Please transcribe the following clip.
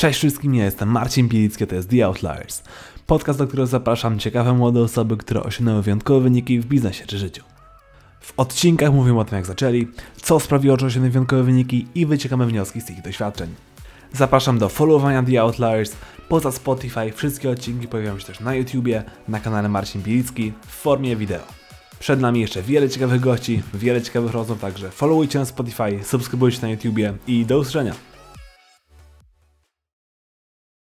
Cześć wszystkim, ja jestem Marcin Pielicki, to jest The Outliers. Podcast, do którego zapraszam ciekawe młode osoby, które osiągnęły wyjątkowe wyniki w biznesie czy życiu. W odcinkach mówimy o tym, jak zaczęli, co sprawiło, że osiągnęli wyjątkowe wyniki i wyciekamy wnioski z ich doświadczeń. Zapraszam do followowania The Outliers. Poza Spotify wszystkie odcinki pojawiają się też na YouTubie, na kanale Marcin Bielicki w formie wideo. Przed nami jeszcze wiele ciekawych gości, wiele ciekawych rozmów, także followujcie na Spotify, subskrybujcie na YouTubie i do usłyszenia.